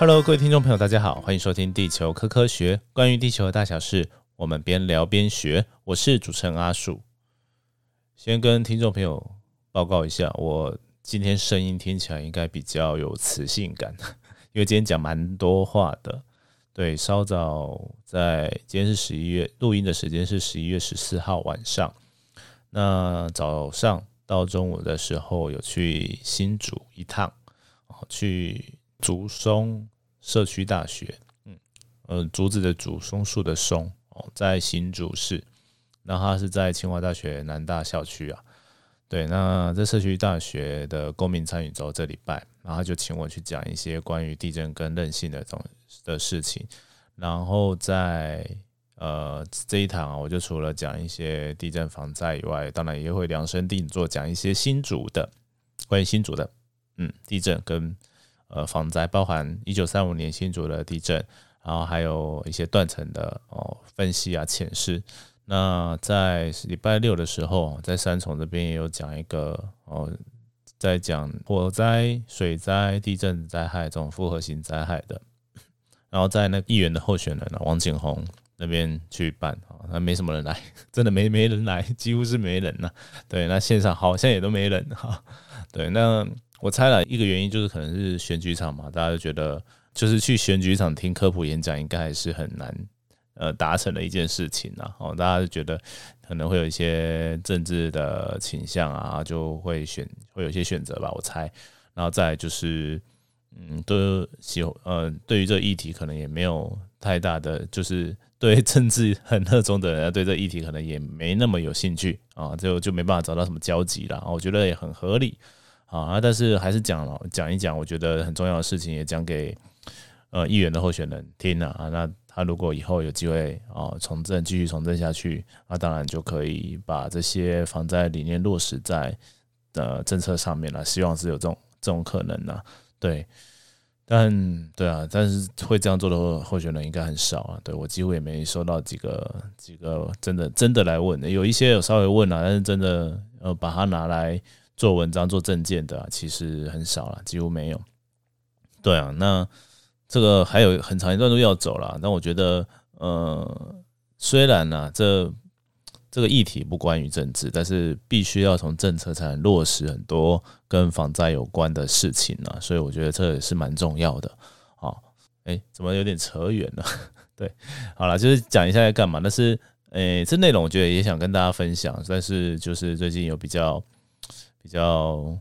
Hello，各位听众朋友，大家好，欢迎收听《地球科科学》，关于地球的大小事，我们边聊边学。我是主持人阿树。先跟听众朋友报告一下，我今天声音听起来应该比较有磁性感，因为今天讲蛮多话的。对，稍早在今天是十一月录音的时间是十一月十四号晚上。那早上到中午的时候有去新竹一趟，去竹松社区大学，嗯，呃，竹子的竹，松树的松，哦，在新竹市。那他是在清华大学南大校区啊。对，那在社区大学的公民参与周这礼拜，然后就请我去讲一些关于地震跟韧性的种的事情。然后在呃这一堂啊，我就除了讲一些地震防灾以外，当然也会量身定做讲一些新竹的关于新竹的嗯地震跟呃防灾，包含一九三五年新竹的地震，然后还有一些断层的哦分析啊浅释。那在礼拜六的时候，在三重这边也有讲一个哦，在讲火灾、水灾、地震灾害这种复合型灾害的。然后在那议员的候选人呢，王景宏那边去办啊，那没什么人来，真的没没人来，几乎是没人呐。对，那线上好像也都没人哈。对，那我猜了一个原因就是可能是选举场嘛，大家都觉得就是去选举场听科普演讲应该还是很难。呃，达成的一件事情呢，哦，大家就觉得可能会有一些政治的倾向啊，就会选会有一些选择吧，我猜。然后再就是，嗯，都喜呃，对于这议题可能也没有太大的，就是对政治很热衷的人，对这议题可能也没那么有兴趣啊，就就没办法找到什么交集了。我觉得也很合理啊，但是还是讲了讲一讲，我觉得很重要的事情也讲给呃议员的候选人听了啊，那。他如果以后有机会啊从政继续从政下去，那当然就可以把这些防灾理念落实在呃政策上面了。希望是有这种这种可能呢。对，但对啊，但是会这样做的候选人应该很少啊。对我几乎也没收到几个几个真的真的来问的，有一些有稍微问啊，但是真的呃把它拿来做文章做证件的，其实很少了，几乎没有。对啊，那。这个还有很长一段路要走了，但我觉得，呃，虽然呢，这这个议题不关于政治，但是必须要从政策才能落实很多跟防灾有关的事情呢，所以我觉得这也是蛮重要的。好，哎，怎么有点扯远了？对，好了，就是讲一下在干嘛。但是，哎，这内容我觉得也想跟大家分享，但是就是最近有比较比较，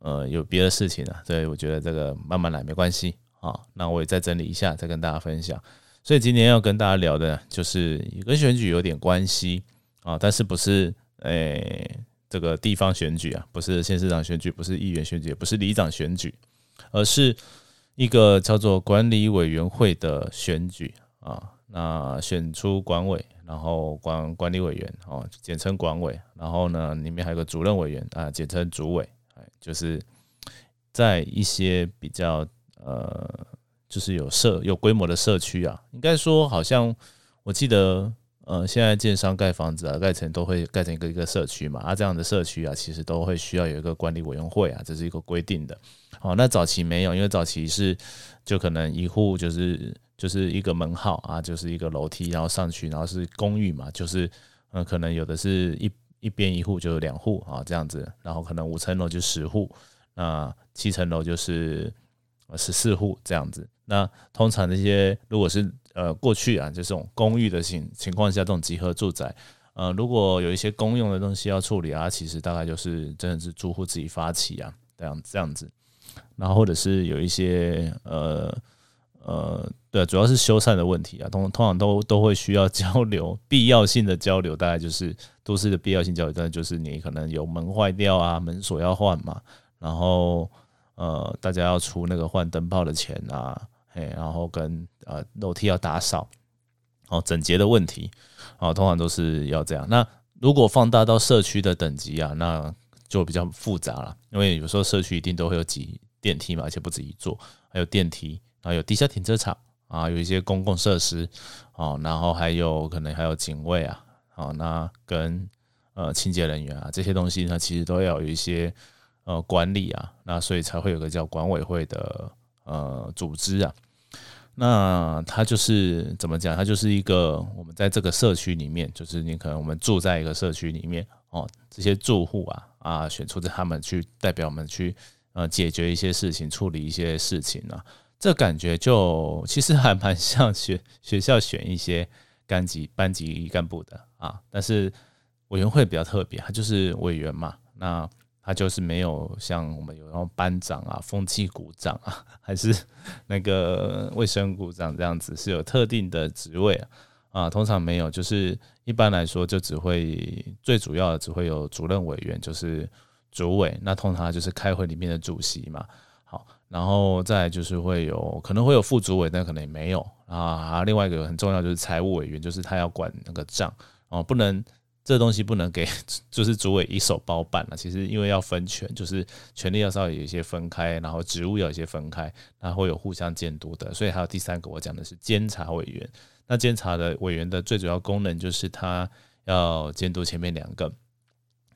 呃，有别的事情啊，所以我觉得这个慢慢来没关系。啊，那我也再整理一下，再跟大家分享。所以今天要跟大家聊的，就是跟选举有点关系啊，但是不是诶这个地方选举啊，不是县市长选举，不是议员选举，也不是里长选举，而是一个叫做管理委员会的选举啊。那选出管委，然后管管理委员哦，简称管委，然后呢，里面还有个主任委员啊，简称主委，哎，就是在一些比较。呃，就是有社有规模的社区啊，应该说好像我记得，呃，现在建商盖房子啊，盖成都会盖成一个一个社区嘛，啊，这样的社区啊，其实都会需要有一个管理委员会啊，这是一个规定的。好，那早期没有，因为早期是就可能一户就是就是一个门号啊，就是一个楼梯，然后上去，然后是公寓嘛，就是嗯，可能有的是一一边一户就是两户啊这样子，然后可能五层楼就十户，那七层楼就是。十四户这样子，那通常那些如果是呃过去啊，就这种公寓的情情况下，这种集合住宅，呃，如果有一些公用的东西要处理啊，其实大概就是真的是住户自己发起啊，这样这样子，然后或者是有一些呃呃，对，主要是修缮的问题啊，通通常都都会需要交流，必要性的交流，大概就是都市的必要性交流，但就是你可能有门坏掉啊，门锁要换嘛，然后。呃，大家要出那个换灯泡的钱啊，然后跟呃楼梯要打扫，哦，整洁的问题，哦，通常都是要这样。那如果放大到社区的等级啊，那就比较复杂了，因为有时候社区一定都会有几电梯嘛，而且不止一座，还有电梯，然后有地下停车场啊，有一些公共设施，哦，然后还有可能还有警卫啊，哦，那跟呃清洁人员啊这些东西呢，其实都要有一些。呃，管理啊，那所以才会有个叫管委会的呃组织啊。那它就是怎么讲？它就是一个我们在这个社区里面，就是你可能我们住在一个社区里面哦，这些住户啊啊，选出的他们去代表我们去呃解决一些事情，处理一些事情啊，这感觉就其实还蛮像学 学校选一些班级班级干部的啊，但是委员会比较特别，它就是委员嘛，那。他就是没有像我们有那种班长啊、风气股长啊，还是那个卫生股长这样子，是有特定的职位啊。啊，通常没有，就是一般来说就只会最主要的只会有主任委员，就是主委。那通常就是开会里面的主席嘛。好，然后再就是会有可能会有副主委，但可能也没有啊。另外一个很重要就是财务委员，就是他要管那个账哦，不能。这东西不能给，就是主委一手包办了。其实因为要分权，就是权力要稍微有一些分开，然后职务要有一些分开，然后有互相监督的。所以还有第三个，我讲的是监察委员。那监察的委员的最主要功能就是他要监督前面两个，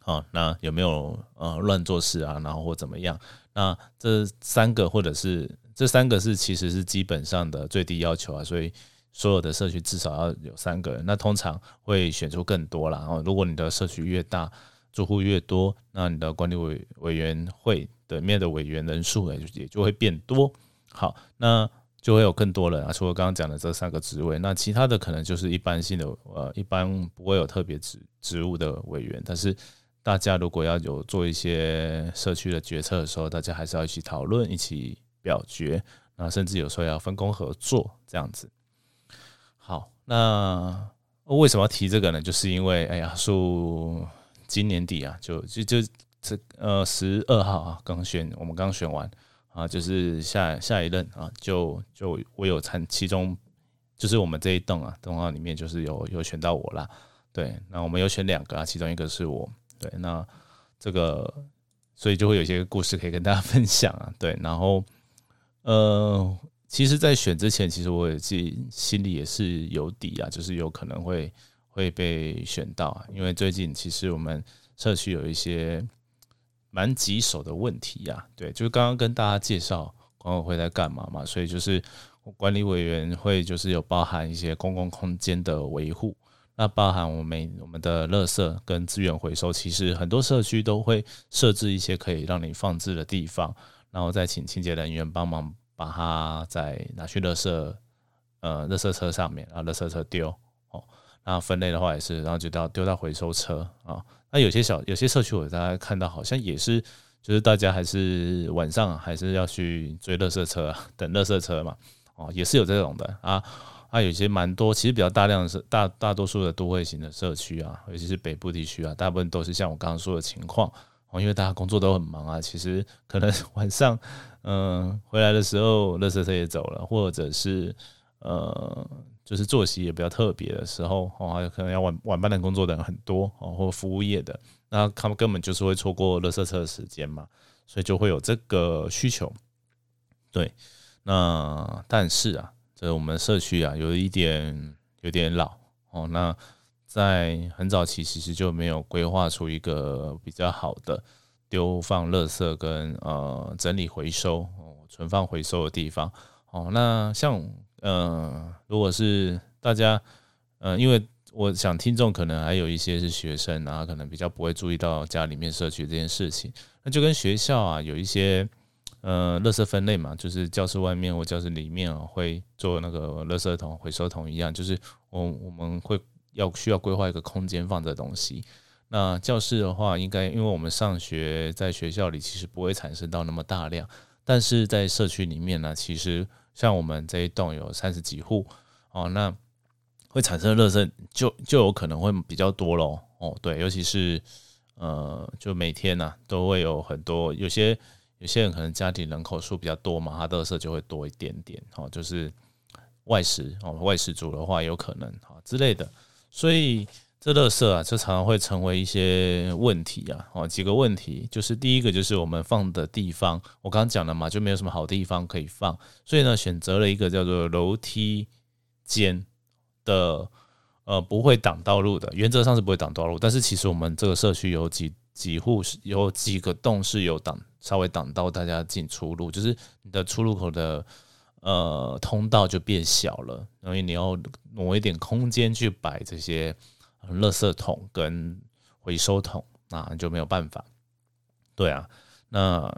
好，那有没有呃乱做事啊，然后或怎么样？那这三个或者是这三个是其实是基本上的最低要求啊，所以。所有的社区至少要有三个人，那通常会选出更多了。然后，如果你的社区越大，住户越多，那你的管理委委员会的面的委员人数也就也就会变多。好，那就会有更多人啊。除了刚刚讲的这三个职位，那其他的可能就是一般性的，呃，一般不会有特别职职务的委员。但是大家如果要有做一些社区的决策的时候，大家还是要一起讨论、一起表决，那甚至有时候要分工合作这样子。好，那为什么要提这个呢？就是因为，哎呀，树今年底啊，就就就这呃十二号啊，刚选，我们刚选完啊，就是下下一任啊，就就我有参其中，就是我们这一栋啊，动画里面就是有有选到我啦。对，那我们有选两个啊，其中一个是我，对，那这个所以就会有些故事可以跟大家分享啊，对，然后呃。其实，在选之前，其实我也自己心里也是有底啊，就是有可能会会被选到啊。因为最近其实我们社区有一些蛮棘手的问题呀，对，就是刚刚跟大家介绍管委会在干嘛嘛，所以就是管理委员会就是有包含一些公共空间的维护，那包含我们我们的垃圾跟资源回收，其实很多社区都会设置一些可以让你放置的地方，然后再请清洁人员帮忙。把它再拿去垃圾，呃，垃圾车上面，然后垃圾车丢哦，然后分类的话也是，然后就到丢到回收车啊。那有些小有些社区，我大家看到好像也是，就是大家还是晚上还是要去追垃圾车，等垃圾车嘛，哦，也是有这种的啊。啊，有些蛮多，其实比较大量的是大大多数的都会型的社区啊，尤其是北部地区啊，大部分都是像我刚刚说的情况。哦，因为大家工作都很忙啊，其实可能 晚上，嗯，回来的时候，垃圾车也走了，或者是呃，就是作息也比较特别的时候，哦，可能要晚晚班的工作的人很多哦，或服务业的，那他们根本就是会错过垃圾车的时间嘛，所以就会有这个需求。对，那但是啊，这我们社区啊，有一点有点老哦，那。在很早期，其实就没有规划出一个比较好的丢放垃圾跟呃整理回收、存放回收的地方。哦，那像呃，如果是大家呃，因为我想听众可能还有一些是学生啊，可能比较不会注意到家里面社区这件事情。那就跟学校啊有一些呃垃圾分类嘛，就是教室外面或教室里面啊会做那个垃圾桶、回收桶一样，就是我我们会。要需要规划一个空间放这东西。那教室的话，应该因为我们上学在学校里其实不会产生到那么大量，但是在社区里面呢，其实像我们这一栋有三十几户哦，那会产生热圾就就有可能会比较多喽。哦，对，尤其是呃，就每天呢都会有很多，有些有些人可能家庭人口数比较多嘛，他的色就会多一点点哦，就是外食哦，外食族的话有可能啊之类的。所以这乐色啊，就常常会成为一些问题啊。哦，几个问题，就是第一个就是我们放的地方，我刚刚讲了嘛，就没有什么好地方可以放，所以呢，选择了一个叫做楼梯间的，呃，不会挡道路的，原则上是不会挡道路。但是其实我们这个社区有几几户是有几个洞是有挡，稍微挡到大家进出路，就是你的出入口的。呃通道就变小了，因为你要挪一点空间去摆这些垃圾桶跟回收桶，那就没有办法。对啊，那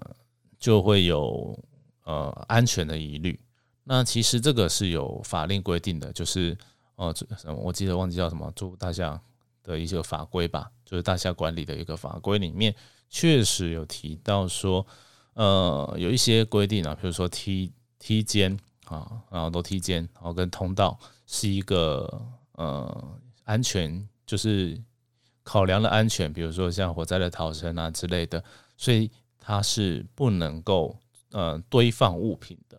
就会有呃安全的疑虑。那其实这个是有法令规定的，就是呃，我记得忘记叫什么住大厦的一些法规吧，就是大厦管理的一个法规里面确实有提到说，呃，有一些规定啊，比如说梯梯间啊，然后楼梯间，然后跟通道是一个呃安全，就是考量的安全，比如说像火灾的逃生啊之类的，所以它是不能够呃堆放物品的。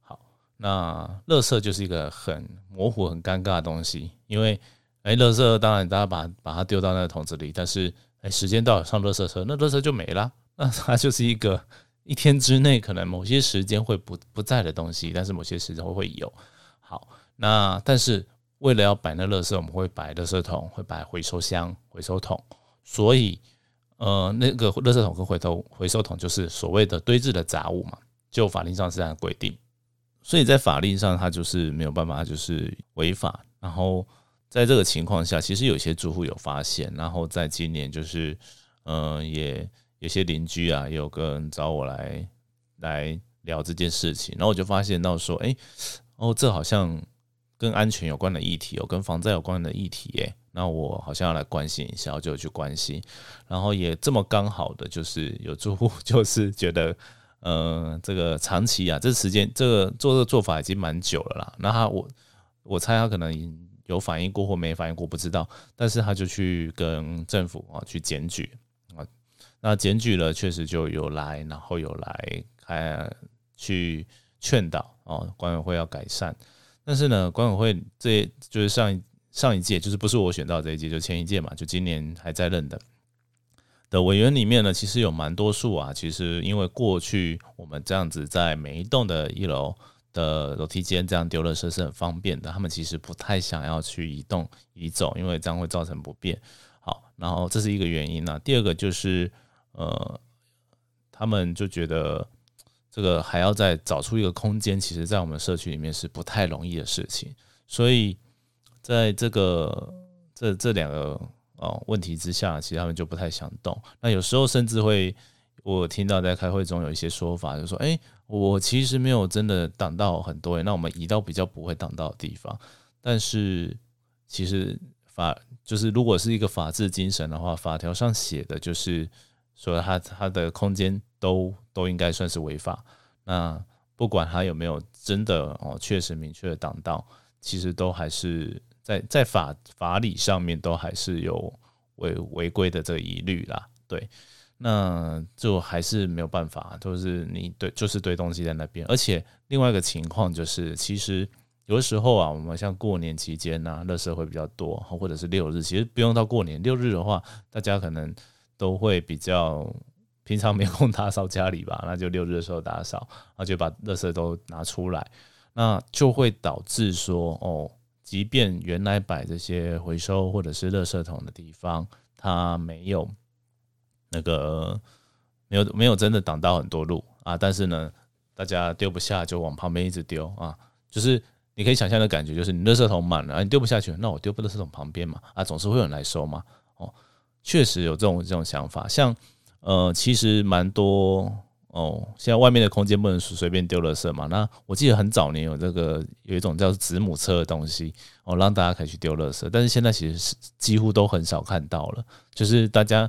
好那垃圾就是一个很模糊、很尴尬的东西，因为，哎，垃圾当然大家把把它丢到那个桶子里，但是，哎，时间到了上垃圾车，那垃圾就没了，那它就是一个一天之内可能某些时间会不不在的东西，但是某些时间会有。好，那但是为了要摆那垃圾，我们会摆垃圾桶，会摆回收箱、回收桶，所以，呃，那个垃圾桶跟回头回收桶就是所谓的堆置的杂物嘛，就法令上是这样规定。所以在法律上，它就是没有办法，就是违法。然后在这个情况下，其实有些住户有发现，然后在今年就是，嗯，也有些邻居啊，有个人找我来来聊这件事情，然后我就发现到说，哎，哦，这好像跟安全有关的议题，有跟防灾有关的议题，哎，那我好像要来关心一下，我就去关心，然后也这么刚好的就是有住户 就是觉得。呃，这个长期啊，这时间这个做这个做法已经蛮久了啦。那他我我猜他可能有反应过或没反应过，不知道。但是他就去跟政府啊去检举，那检举了，确实就有来，然后有来开去劝导哦，管委会要改善。但是呢，管委会这就是上一上一届，就是不是我选到这一届，就前一届嘛，就今年还在任的。的委员里面呢，其实有蛮多数啊。其实因为过去我们这样子在每一栋的一楼的楼梯间这样丢垃圾是很方便的，他们其实不太想要去移动移走，因为这样会造成不便。然后这是一个原因呢。第二个就是呃，他们就觉得这个还要再找出一个空间，其实在我们社区里面是不太容易的事情。所以在这个这这两个。哦，问题之下，其实他们就不太想动。那有时候甚至会，我听到在开会中有一些说法，就说：“哎，我其实没有真的挡到很多人，那我们移到比较不会挡到的地方。”但是其实法就是，如果是一个法治精神的话，法条上写的就是说，他他的空间都都应该算是违法。那不管他有没有真的哦，确实明确的挡到，其实都还是。在在法法理上面都还是有违违规的这个疑虑啦，对，那就还是没有办法，就是你对就是堆东西在那边，而且另外一个情况就是，其实有的时候啊，我们像过年期间呐，乐色会比较多，或者是六日，其实不用到过年六日的话，大家可能都会比较平常没空打扫家里吧，那就六日的时候打扫，然后就把乐色都拿出来，那就会导致说哦。即便原来摆这些回收或者是垃圾桶的地方，它没有那个没有没有真的挡到很多路啊，但是呢，大家丢不下就往旁边一直丢啊，就是你可以想象的感觉，就是你垃圾桶满了，你丢不下去，那我丢不垃圾桶旁边嘛，啊，总是会有人来收嘛，哦，确实有这种这种想法，像呃，其实蛮多。哦，现在外面的空间不能随便丢垃圾嘛？那我记得很早年有这个有一种叫子母车的东西，哦，让大家可以去丢垃圾。但是现在其实是几乎都很少看到了，就是大家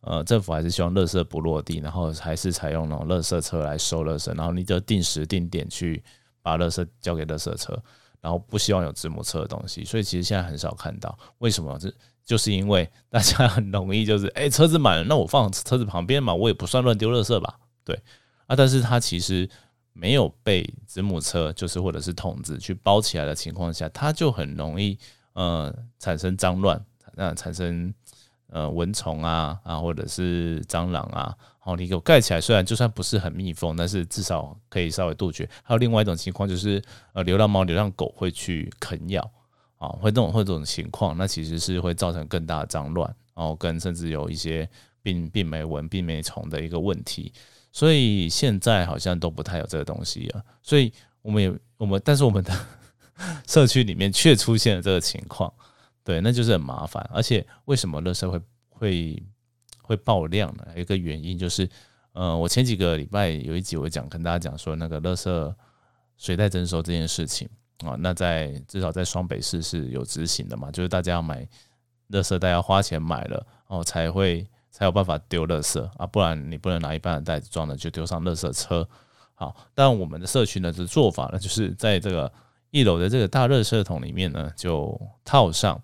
呃政府还是希望垃圾不落地，然后还是采用那种垃圾车来收垃圾，然后你就定时定点去把垃圾交给垃圾车，然后不希望有子母车的东西。所以其实现在很少看到，为什么？这就是因为大家 很容易就是哎车子满了，那我放车子旁边嘛，我也不算乱丢垃圾吧。对啊，但是它其实没有被子母车，就是或者是桶子去包起来的情况下，它就很容易呃产生脏乱，那产生呃蚊虫啊啊，或者是蟑螂啊。好，你给我盖起来，虽然就算不是很密封，但是至少可以稍微杜绝。还有另外一种情况就是呃流浪猫、流浪狗会去啃咬啊，会这种会这种情况，那其实是会造成更大的脏乱，然后跟甚至有一些病病媒蚊、病媒虫的一个问题。所以现在好像都不太有这个东西了。所以我们也我们，但是我们的 社区里面却出现了这个情况，对，那就是很麻烦。而且为什么垃圾会会会爆量呢？一个原因就是，呃，我前几个礼拜有一集我讲跟大家讲说那个垃圾水袋征收这件事情啊，那在至少在双北市是有执行的嘛，就是大家要买垃圾袋要花钱买了哦，才会才有办法丢垃圾啊，不然你不能拿一般的袋子装的就丢上垃圾车。好，但我们的社区呢的做法呢，就是在这个一楼的这个大热圾桶里面呢，就套上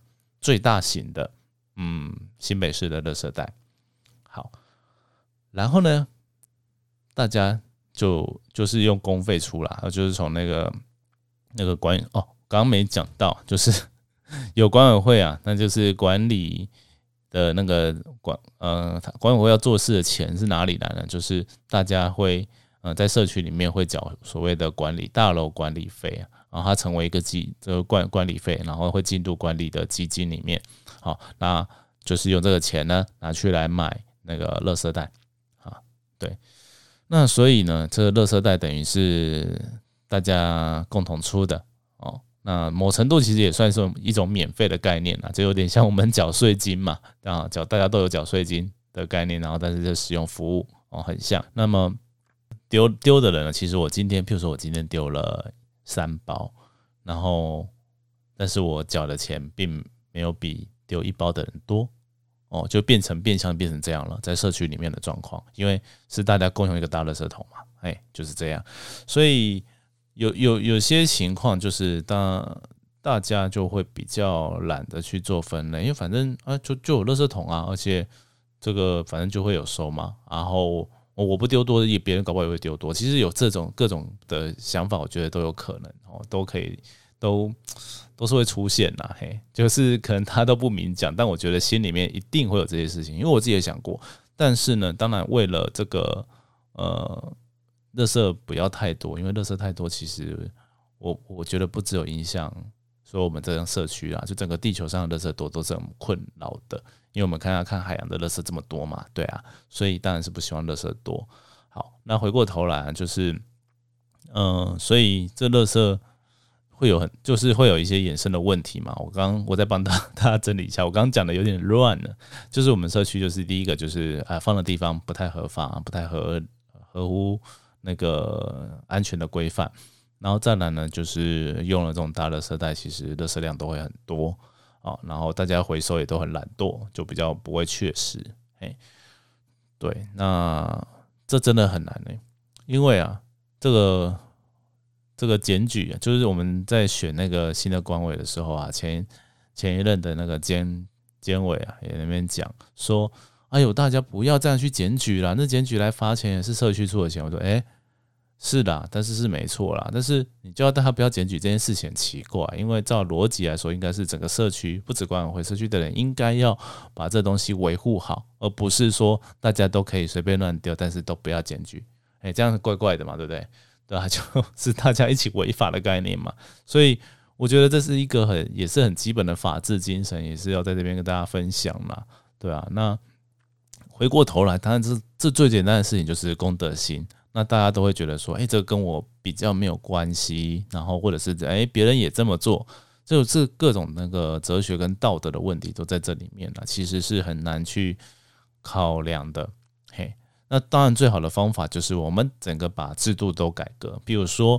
最大型的，嗯，新北市的热圾袋。好，然后呢，大家就就是用公费出了，就是从那个那个管哦，刚刚没讲到，就是 有管委会啊，那就是管理的那个管呃，管委会要做事的钱是哪里来呢？就是大家会。呃，在社区里面会缴所谓的管理大楼管理费啊，然后它成为一个基这个管管理费，然后会进入管理的基金里面。好，那就是用这个钱呢拿去来买那个垃圾袋啊，对。那所以呢，这个垃圾袋等于是大家共同出的哦。那某程度其实也算是一种免费的概念啊，就有点像我们缴税金嘛，啊，缴大家都有缴税金的概念，然后但是这使用服务哦很像。那么丢丢的人呢？其实我今天，譬如说我今天丢了三包，然后，但是我缴的钱并没有比丢一包的人多，哦，就变成变相变成这样了，在社区里面的状况，因为是大家共用一个大垃圾桶嘛，哎，就是这样，所以有有有些情况就是当大家就会比较懒得去做分类，因为反正啊，就就有垃圾桶啊，而且这个反正就会有收嘛，然后。我我不丢多，也别人搞不好也会丢多。其实有这种各种的想法，我觉得都有可能哦，都可以，都都是会出现呐。嘿，就是可能他都不明讲，但我觉得心里面一定会有这些事情，因为我自己也想过。但是呢，当然为了这个呃，垃圾不要太多，因为垃圾太多，其实我我觉得不只有影响说我们这样社区啊，就整个地球上的垃圾多都是很困扰的。因为我们看要看海洋的垃圾这么多嘛，对啊，所以当然是不希望垃圾多。好，那回过头来就是，嗯，所以这垃圾会有很，就是会有一些衍生的问题嘛。我刚我再帮大大家整理一下，我刚讲的有点乱了。就是我们社区就是第一个就是啊放的地方不太合法，不太合合乎那个安全的规范。然后再来呢，就是用了这种大垃圾袋，其实垃圾量都会很多。啊，然后大家回收也都很懒惰，就比较不会确实。哎，对，那这真的很难呢，因为啊，这个这个检举，就是我们在选那个新的官委的时候啊，前前一任的那个监监委啊，也那边讲说，哎呦，大家不要这样去检举啦，那检举来罚钱也是社区出的钱。我说，哎。是的，但是是没错啦。但是你就要大家不要检举这件事情很奇怪，因为照逻辑来说，应该是整个社区不止管委会，社区的人应该要把这东西维护好，而不是说大家都可以随便乱丢，但是都不要检举。哎，这样怪怪的嘛，对不对？对啊，就 是大家一起违法的概念嘛。所以我觉得这是一个很也是很基本的法治精神，也是要在这边跟大家分享嘛。对啊，那回过头来，当然这这最简单的事情就是公德心。那大家都会觉得说，哎，这个跟我比较没有关系，然后或者是哎，别人也这么做，就是各种那个哲学跟道德的问题都在这里面了，其实是很难去考量的。嘿，那当然最好的方法就是我们整个把制度都改革，比如说，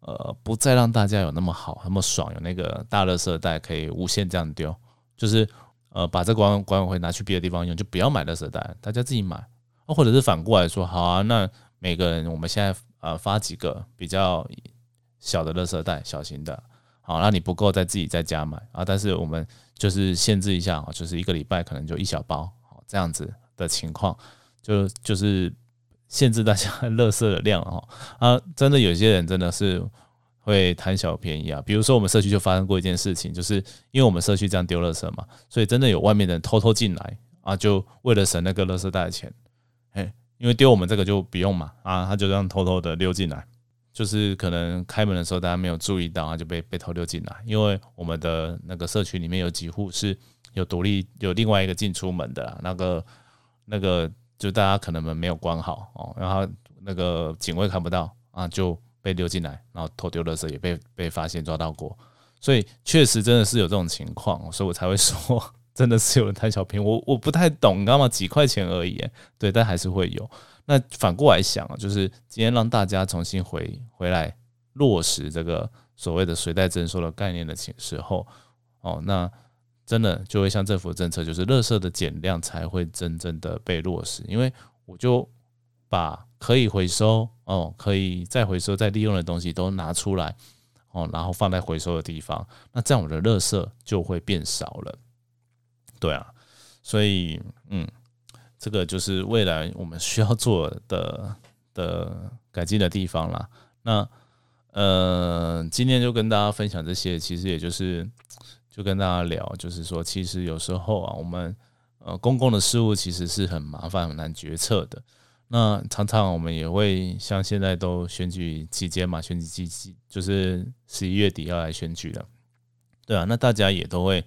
呃，不再让大家有那么好、那么爽，有那个大垃圾袋可以无限这样丢，就是呃，把这管管委会拿去别的地方用，就不要买垃圾袋，大家自己买，或者是反过来说，好啊，那。每个人，我们现在呃发几个比较小的垃圾袋，小型的，好，那你不够再自己在家买啊。但是我们就是限制一下啊，就是一个礼拜可能就一小包，好这样子的情况，就就是限制大家垃圾的量哦。啊，真的有些人真的是会贪小便宜啊。比如说我们社区就发生过一件事情，就是因为我们社区这样丢垃圾嘛，所以真的有外面的人偷偷进来啊，就为了省那个垃圾袋的钱，嘿。因为丢我们这个就不用嘛，啊，他就这样偷偷的溜进来，就是可能开门的时候大家没有注意到，他就被被偷溜进来。因为我们的那个社区里面有几户是有独立有另外一个进出门的，那个那个就大家可能门没有关好哦，然后那个警卫看不到啊，就被溜进来，然后偷丢的时候也被被发现抓到过，所以确实真的是有这种情况，所以我才会说真的是有人贪小便宜。我我不太懂，你知道吗？几块钱而已，对，但还是会有。那反过来想啊，就是今天让大家重新回回来落实这个所谓的随袋征收的概念的时候，哦，那真的就会像政府政策，就是垃圾的减量才会真正的被落实，因为我就把可以回收哦，可以再回收再利用的东西都拿出来哦，然后放在回收的地方，那这样我的垃圾就会变少了。对啊，所以嗯。这个就是未来我们需要做的的改进的地方啦。那呃，今天就跟大家分享这些，其实也就是就跟大家聊，就是说，其实有时候啊，我们呃公共的事务其实是很麻烦、很难决策的。那常常我们也会像现在都选举期间嘛，选举期期就是十一月底要来选举了，对啊，那大家也都会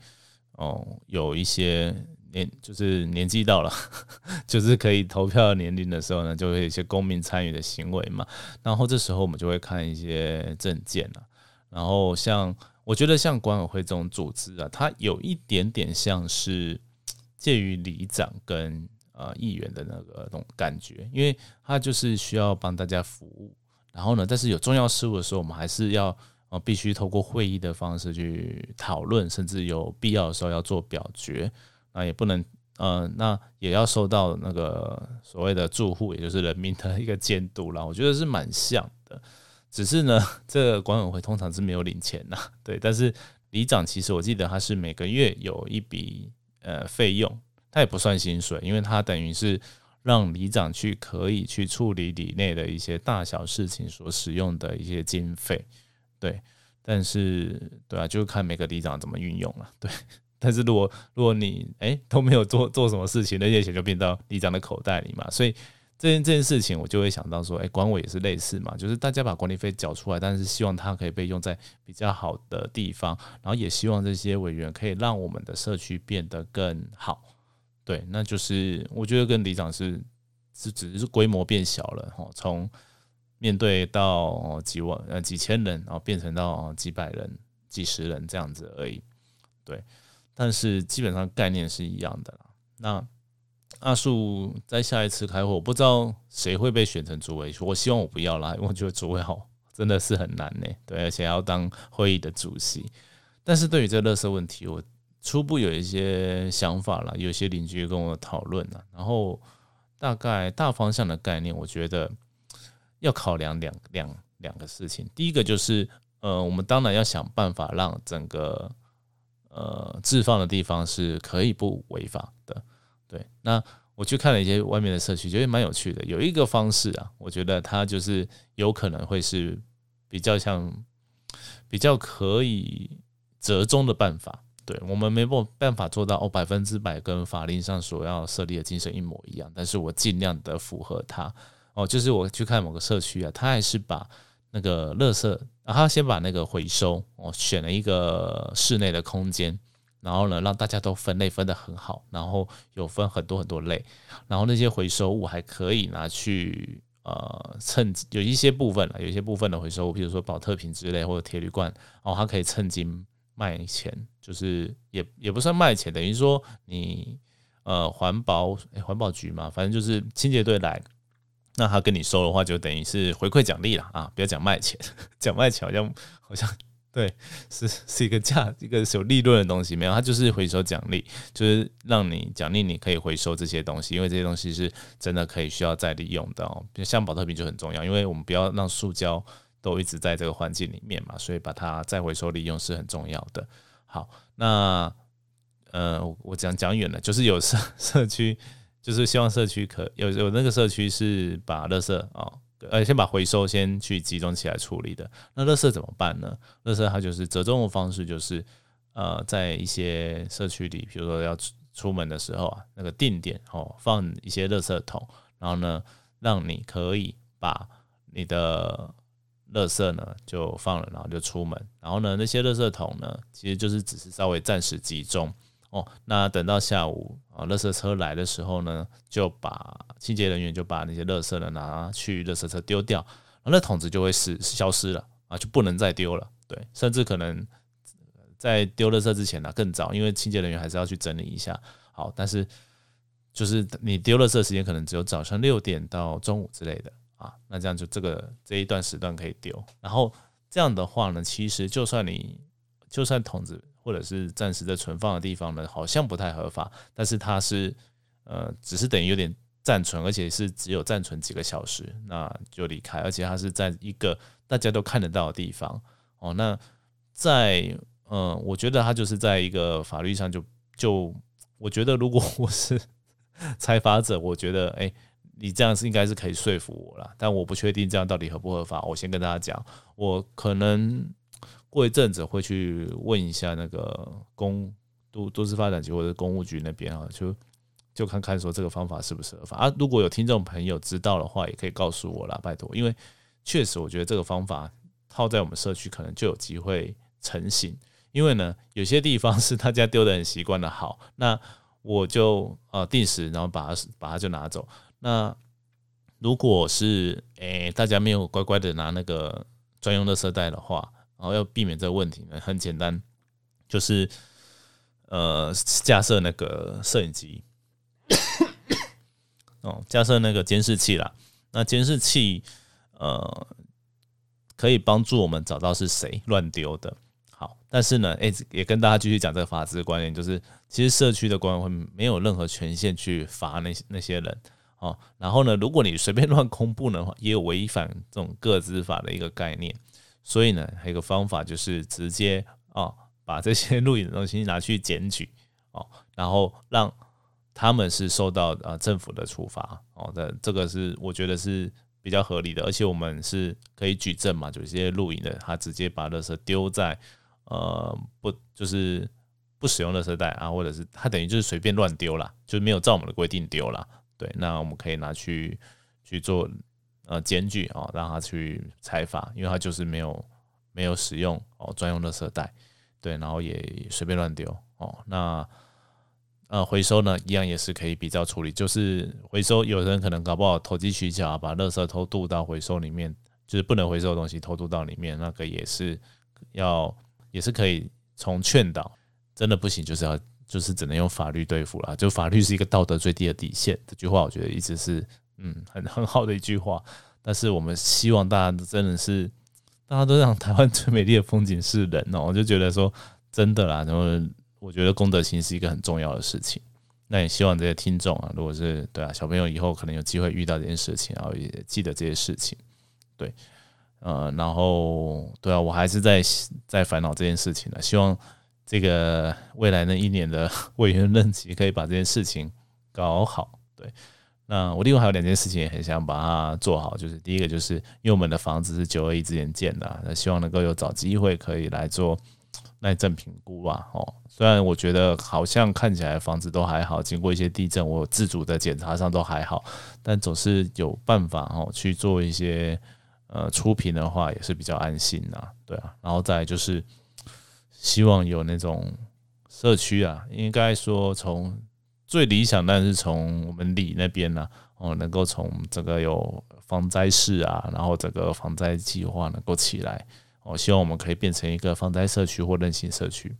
哦有一些。年就是年纪到了，就是可以投票年龄的时候呢，就会有一些公民参与的行为嘛。然后这时候我们就会看一些证件了。然后像我觉得像管委会这种组织啊，它有一点点像是 介于里长跟呃议员的那个那种感觉，因为它就是需要帮大家服务。然后呢，但是有重要事务的时候，我们还是要啊必须透过会议的方式去讨论，甚至有必要的时候要做表决。那也不能，呃，那也要受到那个所谓的住户，也就是人民的一个监督啦。我觉得是蛮像的，只是呢，这个管委会通常是没有领钱呐，对。但是里长其实我记得他是每个月有一笔呃费用，他也不算薪水，因为他等于是让里长去可以去处理里内的一些大小事情所使用的一些经费，对。但是对啊，就看每个里长怎么运用了，对。但是如果如果你哎都没有做做什么事情，那些钱就变到里长的口袋里嘛，所以这件这件事情我就会想到说，哎，管委也是类似嘛，就是大家把管理费缴出来，但是希望它可以被用在比较好的地方，然后也希望这些委员可以让我们的社区变得更好。对，那就是我觉得跟里长是是只是规模变小了哈，从面对到几万呃几千人，然后变成到几百人、几十人这样子而已，对。但是基本上概念是一样的啦。那阿树在下一次开会，我不知道谁会被选成主委。我希望我不要啦，因为我觉得主委好真的是很难呢。对，而且要当会议的主席。但是对于这个垃圾问题，我初步有一些想法了。有些邻居跟我讨论了，然后大概大方向的概念，我觉得要考量两两两个事情。第一个就是，呃，我们当然要想办法让整个呃，置放的地方是可以不违法的，对。那我去看了一些外面的社区，觉得蛮有趣的。有一个方式啊，我觉得它就是有可能会是比较像比较可以折中的办法。对我们没办法做到哦，百分之百跟法令上所要设立的精神一模一样，但是我尽量的符合它。哦，就是我去看某个社区啊，他还是把。那个垃圾，然后先把那个回收，我选了一个室内的空间，然后呢，让大家都分类分得很好，然后有分很多很多类，然后那些回收物还可以拿去呃趁有一些部分了，有一些部分的回收物，比如说保特瓶之类或者铁铝罐，哦它可以趁机卖钱，就是也也不算卖钱，等于说你呃环保环保局嘛，反正就是清洁队来。那他跟你收的话，就等于是回馈奖励了啊！不要讲卖钱，讲卖钱好像好像对，是是一个价一个有利润的东西，没有，它就是回收奖励，就是让你奖励你可以回收这些东西，因为这些东西是真的可以需要再利用的哦。像保特瓶就很重要，因为我们不要让塑胶都一直在这个环境里面嘛，所以把它再回收利用是很重要的。好，那呃，我讲讲远了，就是有社 社区。就是希望社区可有有那个社区是把垃圾啊，呃，先把回收先去集中起来处理的。那垃圾怎么办呢？垃圾它就是折中的方式，就是呃，在一些社区里，比如说要出出门的时候啊，那个定点哦，放一些垃圾桶，然后呢，让你可以把你的垃圾呢就放了，然后就出门。然后呢，那些垃圾桶呢，其实就是只是稍微暂时集中。哦，那等到下午啊，垃圾车来的时候呢，就把清洁人员就把那些垃圾呢拿去垃圾车丢掉，那桶子就会是消失了啊，就不能再丢了。对，甚至可能在丢垃圾之前呢更早，因为清洁人员还是要去整理一下。好，但是就是你丢垃圾时间可能只有早上六点到中午之类的啊，那这样就这个这一段时段可以丢。然后这样的话呢，其实就算你就算桶子或者是暂时的存放的地方呢，好像不太合法，但是它是呃，只是等于有点。暂存，而且是只有暂存几个小时，那就离开，而且它是在一个大家都看得到的地方哦。那在嗯，我觉得它就是在一个法律上就就，我觉得如果我是 财阀者，我觉得哎，你这样是应该是可以说服我了，但我不确定这样到底合不合法。我先跟大家讲，我可能过一阵子会去问一下那个公都都市发展局或者公务局那边啊，就。就看看说这个方法是不是合法啊？如果有听众朋友知道的话，也可以告诉我啦，拜托。因为确实，我觉得这个方法套在我们社区可能就有机会成型。因为呢，有些地方是大家丢的很习惯的，好，那我就呃定时，然后把它把它就拿走。那如果是诶大家没有乖乖的拿那个专用的色袋的话，然后要避免这个问题呢，很简单，就是呃架设那个摄影机。哦，架设那个监视器啦。那监视器呃，可以帮助我们找到是谁乱丢的。好，但是呢，哎，也跟大家继续讲这个法治观念，就是其实社区的管委会没有任何权限去罚那些那些人。哦，然后呢，如果你随便乱公布的话，也有违反这种个资法的一个概念。所以呢，还有一个方法就是直接哦，把这些录影的东西拿去检举哦，然后让。他们是受到呃政府的处罚哦，的这个是我觉得是比较合理的，而且我们是可以举证嘛，就一些录影的，他直接把垃圾丢在呃不就是不使用垃圾袋啊，或者是他等于就是随便乱丢啦，就没有照我们的规定丢啦。对，那我们可以拿去去做呃检举哦，让他去采罚，因为他就是没有没有使用哦专用垃圾袋，对，然后也随便乱丢哦，那。呃，回收呢，一样也是可以比较处理。就是回收，有人可能搞不好投机取巧，把垃圾偷渡到回收里面，就是不能回收的东西偷渡到里面，那个也是要，也是可以从劝导，真的不行，就是要，就是只能用法律对付了。就法律是一个道德最低的底线，这句话我觉得一直是，嗯，很 很好的一句话。但是我们希望大家真的是，大家都让台湾最美丽的风景是人哦，我就觉得说真的啦，然后。我觉得公德心是一个很重要的事情，那也希望这些听众啊，如果是对啊，小朋友以后可能有机会遇到这件事情，然后也记得这些事情，对，呃，然后对啊，我还是在在烦恼这件事情呢，希望这个未来那一年的委员任期可以把这件事情搞好。对，那我另外还有两件事情也很想把它做好，就是第一个就是因为我们的房子是九二一之前建的，那希望能够有找机会可以来做。耐震评估啊，哦，虽然我觉得好像看起来房子都还好，经过一些地震，我自主的检查上都还好，但总是有办法哦去做一些呃出评的话，也是比较安心呐，对啊，然后再就是希望有那种社区啊，应该说从最理想，但是从我们里那边呢，哦，能够从这个有防灾室啊，然后整个防灾计划能够起来。我希望我们可以变成一个防灾社区或韧性社区。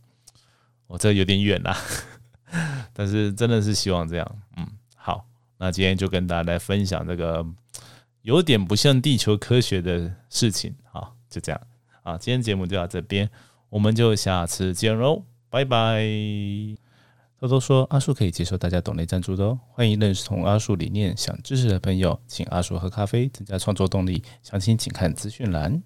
我这有点远啦，但是真的是希望这样。嗯，好，那今天就跟大家来分享这个有点不像地球科学的事情。好，就这样。啊，今天节目就到这边，我们就下次见喽，拜拜。多多说，阿树可以接受大家懂内赞助的哦，欢迎认识同阿树理念、想支持的朋友，请阿树喝咖啡，增加创作动力。详情请看资讯栏。